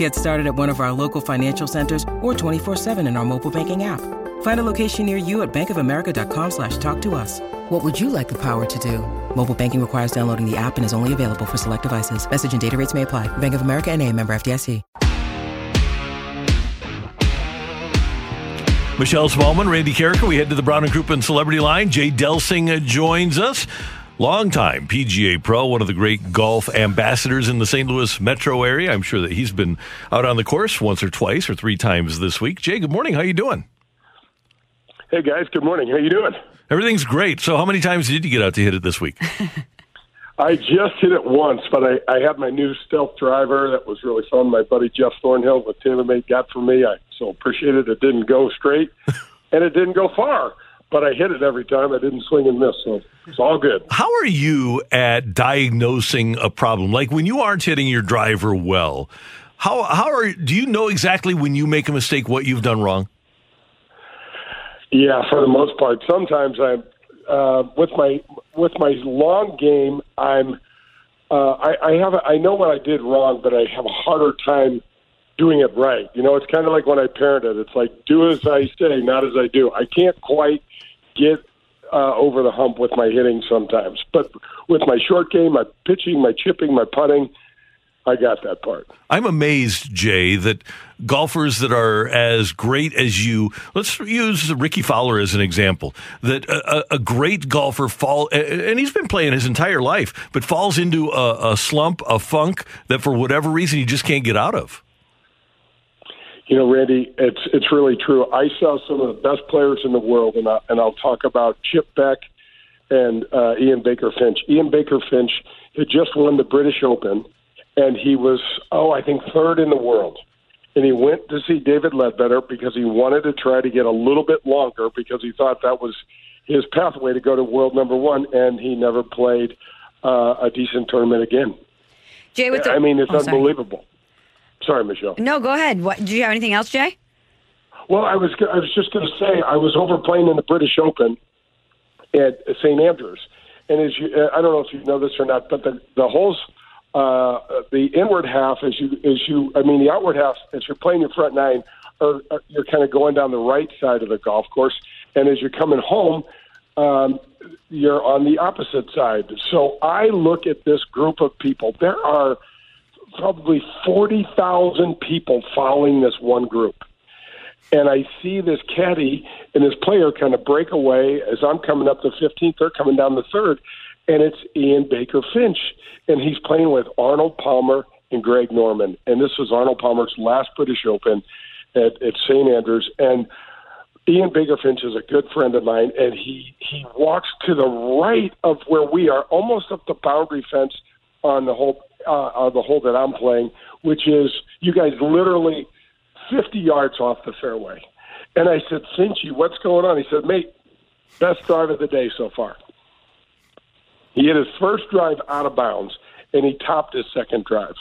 Get started at one of our local financial centers or 24-7 in our mobile banking app. Find a location near you at bankofamerica.com slash talk to us. What would you like the power to do? Mobile banking requires downloading the app and is only available for select devices. Message and data rates may apply. Bank of America and a member FDIC. Michelle Smallman, Randy Karraker. We head to the Brown and Crouppen Celebrity Line. Jay Delsing joins us. Longtime PGA pro, one of the great golf ambassadors in the St. Louis metro area. I'm sure that he's been out on the course once or twice or three times this week. Jay, good morning. How you doing? Hey guys, good morning. How you doing? Everything's great. So, how many times did you get out to hit it this week? I just hit it once, but I, I had my new stealth driver. That was really fun. My buddy Jeff Thornhill with TaylorMade got for me. I so appreciated it. It didn't go straight, and it didn't go far, but I hit it every time. I didn't swing and miss, so it's all good. How are you at diagnosing a problem? Like when you aren't hitting your driver well, how how are do you know exactly when you make a mistake what you've done wrong? Yeah, for the most part. Sometimes I'm uh, with my with my long game. I'm uh, I, I have a, I know what I did wrong, but I have a harder time doing it right. You know, it's kind of like when I parented. It's like do as I say, not as I do. I can't quite get uh, over the hump with my hitting sometimes, but with my short game, my pitching, my chipping, my putting. I got that part. I'm amazed, Jay, that golfers that are as great as you, let's use Rickie Fowler as an example, that a, a great golfer fall, and he's been playing his entire life, but falls into a, a slump, a funk that for whatever reason he just can't get out of. You know, Randy, it's it's really true. I saw some of the best players in the world, and I, and I'll talk about Chip Beck and uh, Ian Baker Finch. Ian Baker Finch had just won the British Open and he was, oh, I think third in the world. And he went to see David Leadbetter because he wanted to try to get a little bit longer because he thought that was his pathway to go to world number one, and he never played uh, a decent tournament again. Jay, with the, I mean, it's oh, unbelievable. Sorry, Michelle. No, go ahead. What do you have anything else, Jay? Well, I was I was just going to say I was over playing in the British Open at St Andrews, and as you, I don't know if you know this or not, but the the holes uh, the inward half as you as you I mean the outward half as you're playing your front nine are, are you're kind of going down the right side of the golf course and as you're coming home um, you're on the opposite side so I look at this group of people there are probably 40,000 people following this one group. And I see this caddy and this player kind of break away as I'm coming up the 15th they're coming down the third and it's Ian Baker Finch, and he's playing with Arnold Palmer and Greg Norman, and this was Arnold Palmer's last British Open at, at St Andrews, and Ian Baker Finch is a good friend of mine, and he he walks to the right of where we are, almost up the boundary fence on the hole uh, uh, the hole that I'm playing, which is you guys literally 50 yards off the fairway. And I said, Finchy, what's going on? He said, mate, best drive of the day so far. He hit his first drive out of bounds, and he topped his second drive.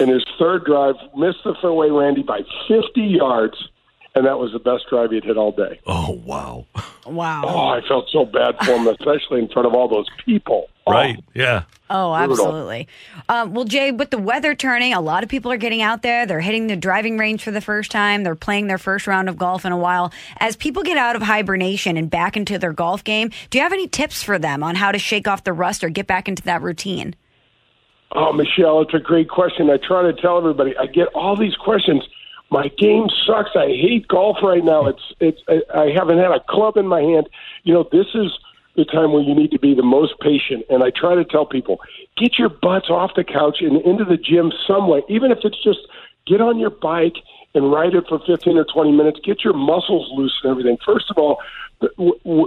And his third drive missed the fairway, Randy, by 50 yards, and that was the best drive he'd hit all day. Oh, wow. Wow. Oh, I felt so bad for him, especially in front of all those people. Right, yeah. Oh, absolutely. Um, well, Jay, with the weather turning, a lot of people are getting out there. They're hitting the driving range for the first time. They're playing their first round of golf in a while. As people get out of hibernation and back into their golf game, do you have any tips for them on how to shake off the rust or get back into that routine? Oh, Michelle, it's a great question. I try to tell everybody. I get all these questions. My game sucks. I hate golf right now. It's it's. I I haven't had a club in my hand. You know, this is the time where you need to be the most patient. And I try to tell people, get your butts off the couch and into the gym some way, even if it's just get on your bike and ride it for 15 or 20 minutes. Get your muscles loose and everything. First of all,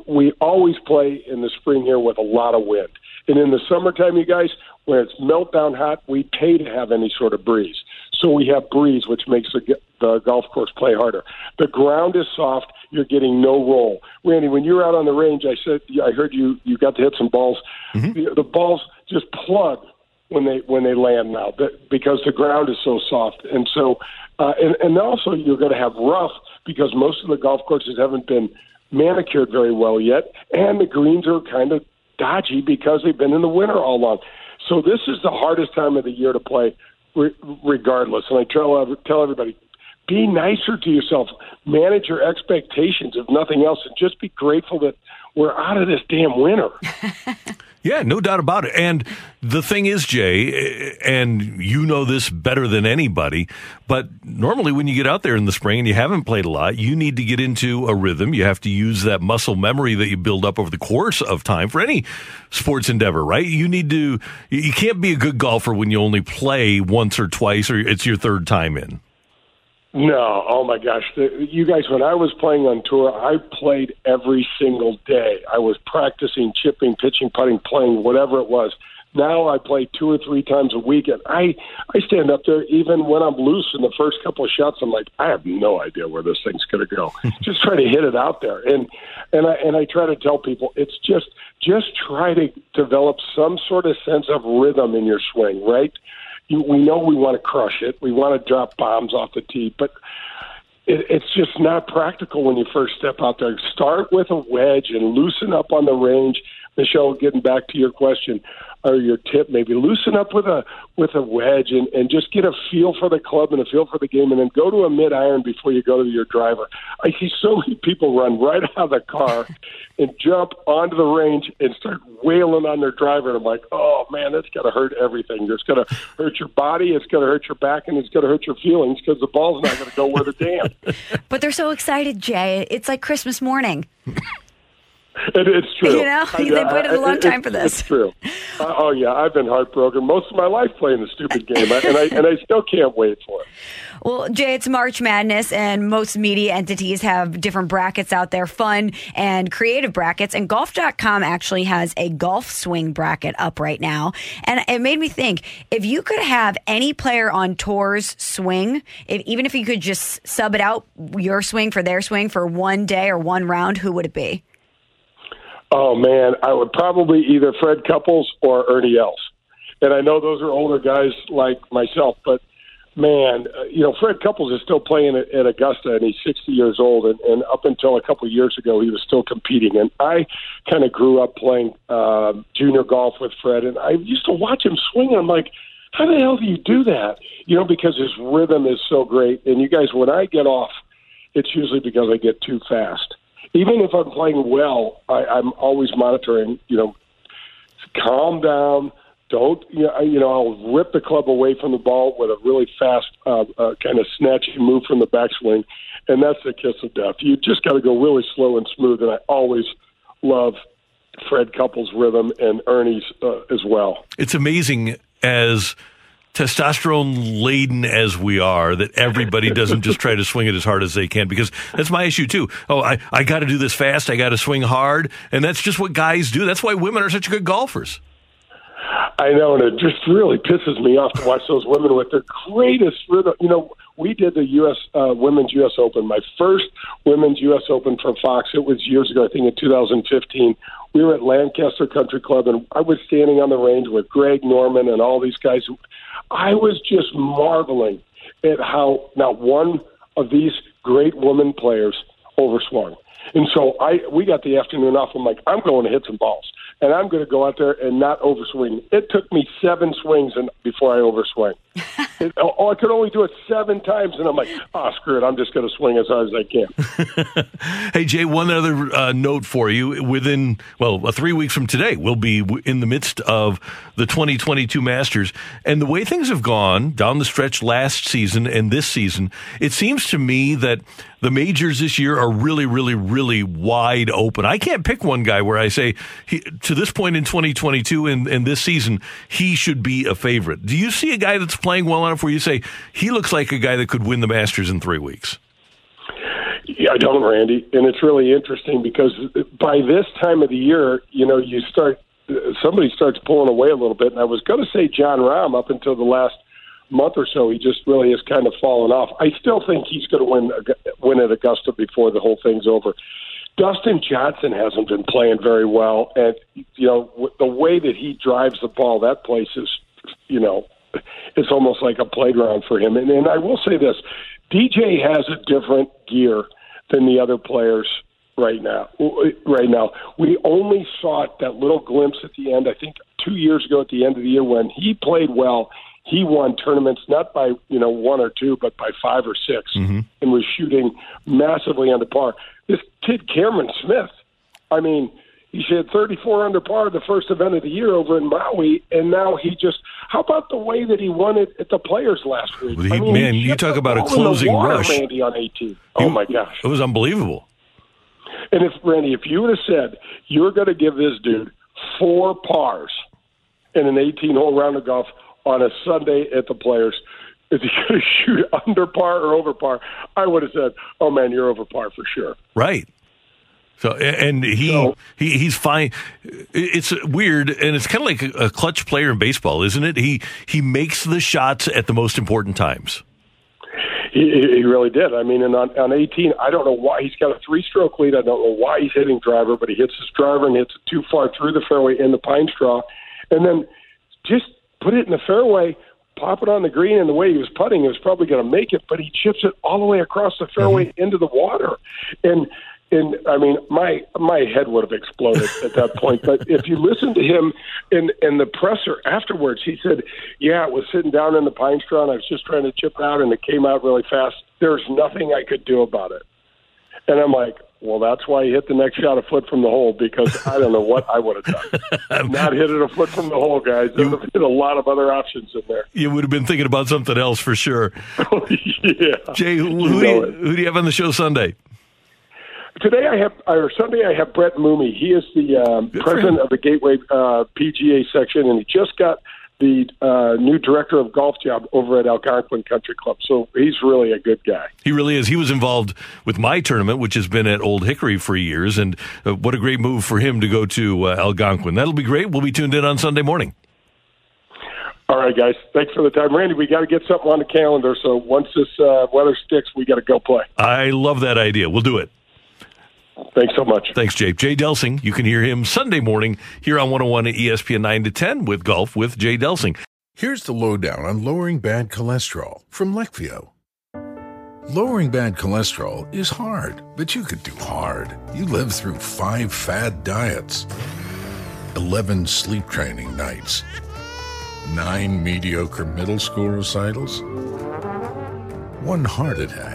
we always play in the spring here with a lot of wind. And in the summertime, you guys, when it's meltdown hot, we pay to have any sort of breeze. So we have breeze, which makes the, the golf course play harder. The ground is soft. You're getting no roll. Randy, when you're out on the range, I said I heard you you got to hit some balls. Mm-hmm. The, the balls just plug when they when they land now because the ground is so soft, and so uh, and, and also you're going to have rough because most of the golf courses haven't been manicured very well yet, and the greens are kind of dodgy because they've been in the winter all along. So this is the hardest time of the year to play, re- regardless. And I tell tell everybody, be nicer to yourself, manage your expectations, if nothing else, and just be grateful that we're out of this damn winter. Yeah, no doubt about it. And the thing is, Jay, and you know this better than anybody, but normally when you get out there in the spring and you haven't played a lot, you need to get into a rhythm. You have to use that muscle memory that you build up over the course of time for any sports endeavor, right? You need to, you can't be a good golfer when you only play once or twice or it's your third time in. No, oh my gosh, the, you guys. When I was playing on tour, I played every single day. I was practicing chipping, pitching, putting, playing whatever it was. Now I play two or three times a week, and I I stand up there even when I'm loose in the first couple of shots. I'm like, I have no idea where this thing's going to go. just try to hit it out there, and and I and I try to tell people it's just just try to develop some sort of sense of rhythm in your swing, right? You, we know we want to crush it. We want to drop bombs off the tee, but it, it's just not practical when you first step out there. Start with a wedge and loosen up on the range. Michelle, getting back to your question, or your tip maybe loosen up with a with a wedge and, and just get a feel for the club and a feel for the game and then go to a mid iron before you go to your driver. I see so many people run right out of the car and jump onto the range and start wailing on their driver and I'm like, Oh man, that's gonna hurt everything. It's gonna hurt your body, it's gonna hurt your back and it's gonna hurt your feelings because the ball's not gonna go where the damn. but they're so excited, Jay. It's like Christmas morning. It, it's true. You know, I, they've waited a long time for this. It's true. Uh, oh yeah, I've been heartbroken most of my life playing the stupid game, and I and I still can't wait for it. Well, Jay, it's March Madness, and most media entities have different brackets out there, fun and creative brackets. And Golf.com actually has a golf swing bracket up right now. And it made me think if you could have any player on tours swing, if, even if you could just sub it out, your swing for their swing for one day or one round, who would it be? Oh man, I would probably either Fred Couples or Ernie Els. And I know those are older guys like myself, but man, uh, you know, Fred Couples is still playing at, Augusta, and he's 60 years old. And, and up until a couple of years ago, he was still competing. And I kind of grew up playing uh, junior golf with Fred, and I used to watch him swing. And I'm like, how the hell do you do that? You know, because his rhythm is so great. And you guys, when I get off, it's usually because I get too fast even if I'm playing well, I, I'm always monitoring. You know, calm down. Don't you know, you know? I'll rip the club away from the ball with a really fast uh, uh, kind of snatchy move from the backswing, and that's the kiss of death. You just got to go really slow and smooth. And I always love Fred Couples' rhythm and Ernie's uh, as well. It's amazing as testosterone laden as we are that everybody doesn't just try to swing it as hard as they can because that's my issue too. Oh, I, I got to do this fast. I got to swing hard. And that's just what guys do. That's why women are such good golfers. I know, and it just really pisses me off to watch those women with their greatest rhythm. You know, we did the U.S. Uh, Women's U.S. Open, my first Women's U.S. Open for Fox. It was years ago, I think in 2015. We were at Lancaster Country Club, and I was standing on the range with Greg Norman and all these guys. I was just marveling at how not one of these great women players overswung. And so I we got the afternoon off. I'm like, I'm going to hit some balls and I'm going to go out there and not overswing. It took me seven swings and before I overswing. It, oh, I could only do it seven times, and I'm like, oh, screw it. I'm just going to swing as hard as I can. hey, Jay, one other uh, note for you. Within, well, uh, three weeks from today, we'll be in the midst of the 2022 Masters. And the way things have gone down the stretch last season and this season, it seems to me that the majors this year are really, really, really wide open. I can't pick one guy where I say he, to this point in 2022 and, and this season, he should be a favorite. Do you see a guy that's playing well enough where you say he looks like a guy that could win the Masters in three weeks? Yeah, I don't, Randy, and it's really interesting because by this time of the year, you know, you start somebody starts pulling away a little bit, and I was going to say Jon Rahm up until the last month or so, he just really has kind of fallen off. I still think he's going to win win at Augusta before the whole thing's over. Dustin Johnson hasn't been playing very well, and you know the way that he drives the ball, that place is, you know, it's almost like a playground for him. And, and I will say this: DJ has a different gear than the other players right now. Right now, we only saw that little glimpse at the end. I think two years ago at the end of the year when he played well. He won tournaments not by you know one or two, but by five or 6 mm-hmm. and was shooting massively under par. This kid Cameron Smith, I mean, he had 34 under par the first event of the year over in Maui, and now he just. How about the way that he won it at the Players last week? He, I mean, man, you talk about a closing water, rush. Randy on 18. Oh my gosh, it was unbelievable. And if Randy, if you would have said you're going to give this dude four pars in an 18 hole round of golf on a Sunday at the Players, is he going to shoot under par or over par? I would have said, "Oh man, you're over par for sure." Right. So and he so, he he's fine. It's weird, and it's kind of like a clutch player in baseball, isn't it? He he makes the shots at the most important times. He, he really did. I mean, and on, on 18, I don't know why he's got a three-stroke lead. I don't know why he's hitting driver, but he hits his driver and hits it too far through the fairway in the pine straw, and then just put it in the fairway pop it on the green, and the way he was putting, he was probably going to make it, but he chips it all the way across the fairway mm-hmm. into the water. And and I mean, my my head would have exploded at that point. But if you listen to him in in the presser afterwards, he said, "Yeah, it was sitting down in the pine straw, and I was just trying to chip out, and it came out really fast. There's nothing I could do about it." And I'm like, well, that's why he hit the next shot a foot from the hole because I don't know what I would have done. Not hit it a foot from the hole, guys. There's you, been a lot of other options in there. You would have been thinking about something else for sure. yeah. Jay, who, who, do you, who do you have on the show Sunday? Today I have, or Sunday I have Brett Mooney. He is the um, president of the Gateway uh, PGA section, and he just got the uh, new director of golf job over at Algonquin Country Club. So he's really a good guy. He really is. He was involved with my tournament, which has been at Old Hickory for years, and uh, what a great move for him to go to uh, Algonquin. That'll be great. We'll be tuned in on Sunday morning. All right, guys. Thanks for the time, Randy. We got to get something on the calendar. So once this uh, weather sticks, we got to go play. I love that idea. We'll do it. Thanks so much. Thanks, Jay. Jay Delsing. You can hear him Sunday morning here on 101 at ESPN 9 to 10 with Golf with Jay Delsing. Here's the lowdown on lowering bad cholesterol from Leqvio. Lowering bad cholesterol is hard, but you could do hard. You lived through five fad diets, 11 sleep training nights, nine mediocre middle school recitals, one heart attack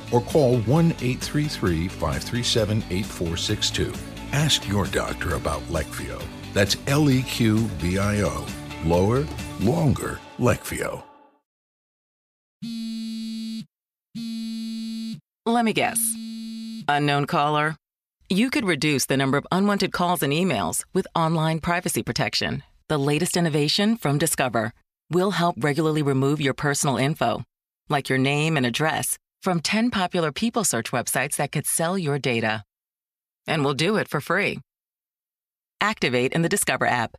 or call 1 833 537 8462. Ask your doctor about Leqvio. That's L E Q V I O. Lower, longer, Leqvio. Let me guess. Unknown caller? You could reduce the number of unwanted calls and emails with online privacy protection. The latest innovation from Discover will help regularly remove your personal info, like your name and address from 10 popular people search websites that could sell your data. And we'll do it for free. Activate in the Discover app.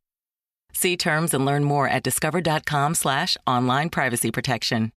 See terms and learn more at discover.com slash online privacy protection.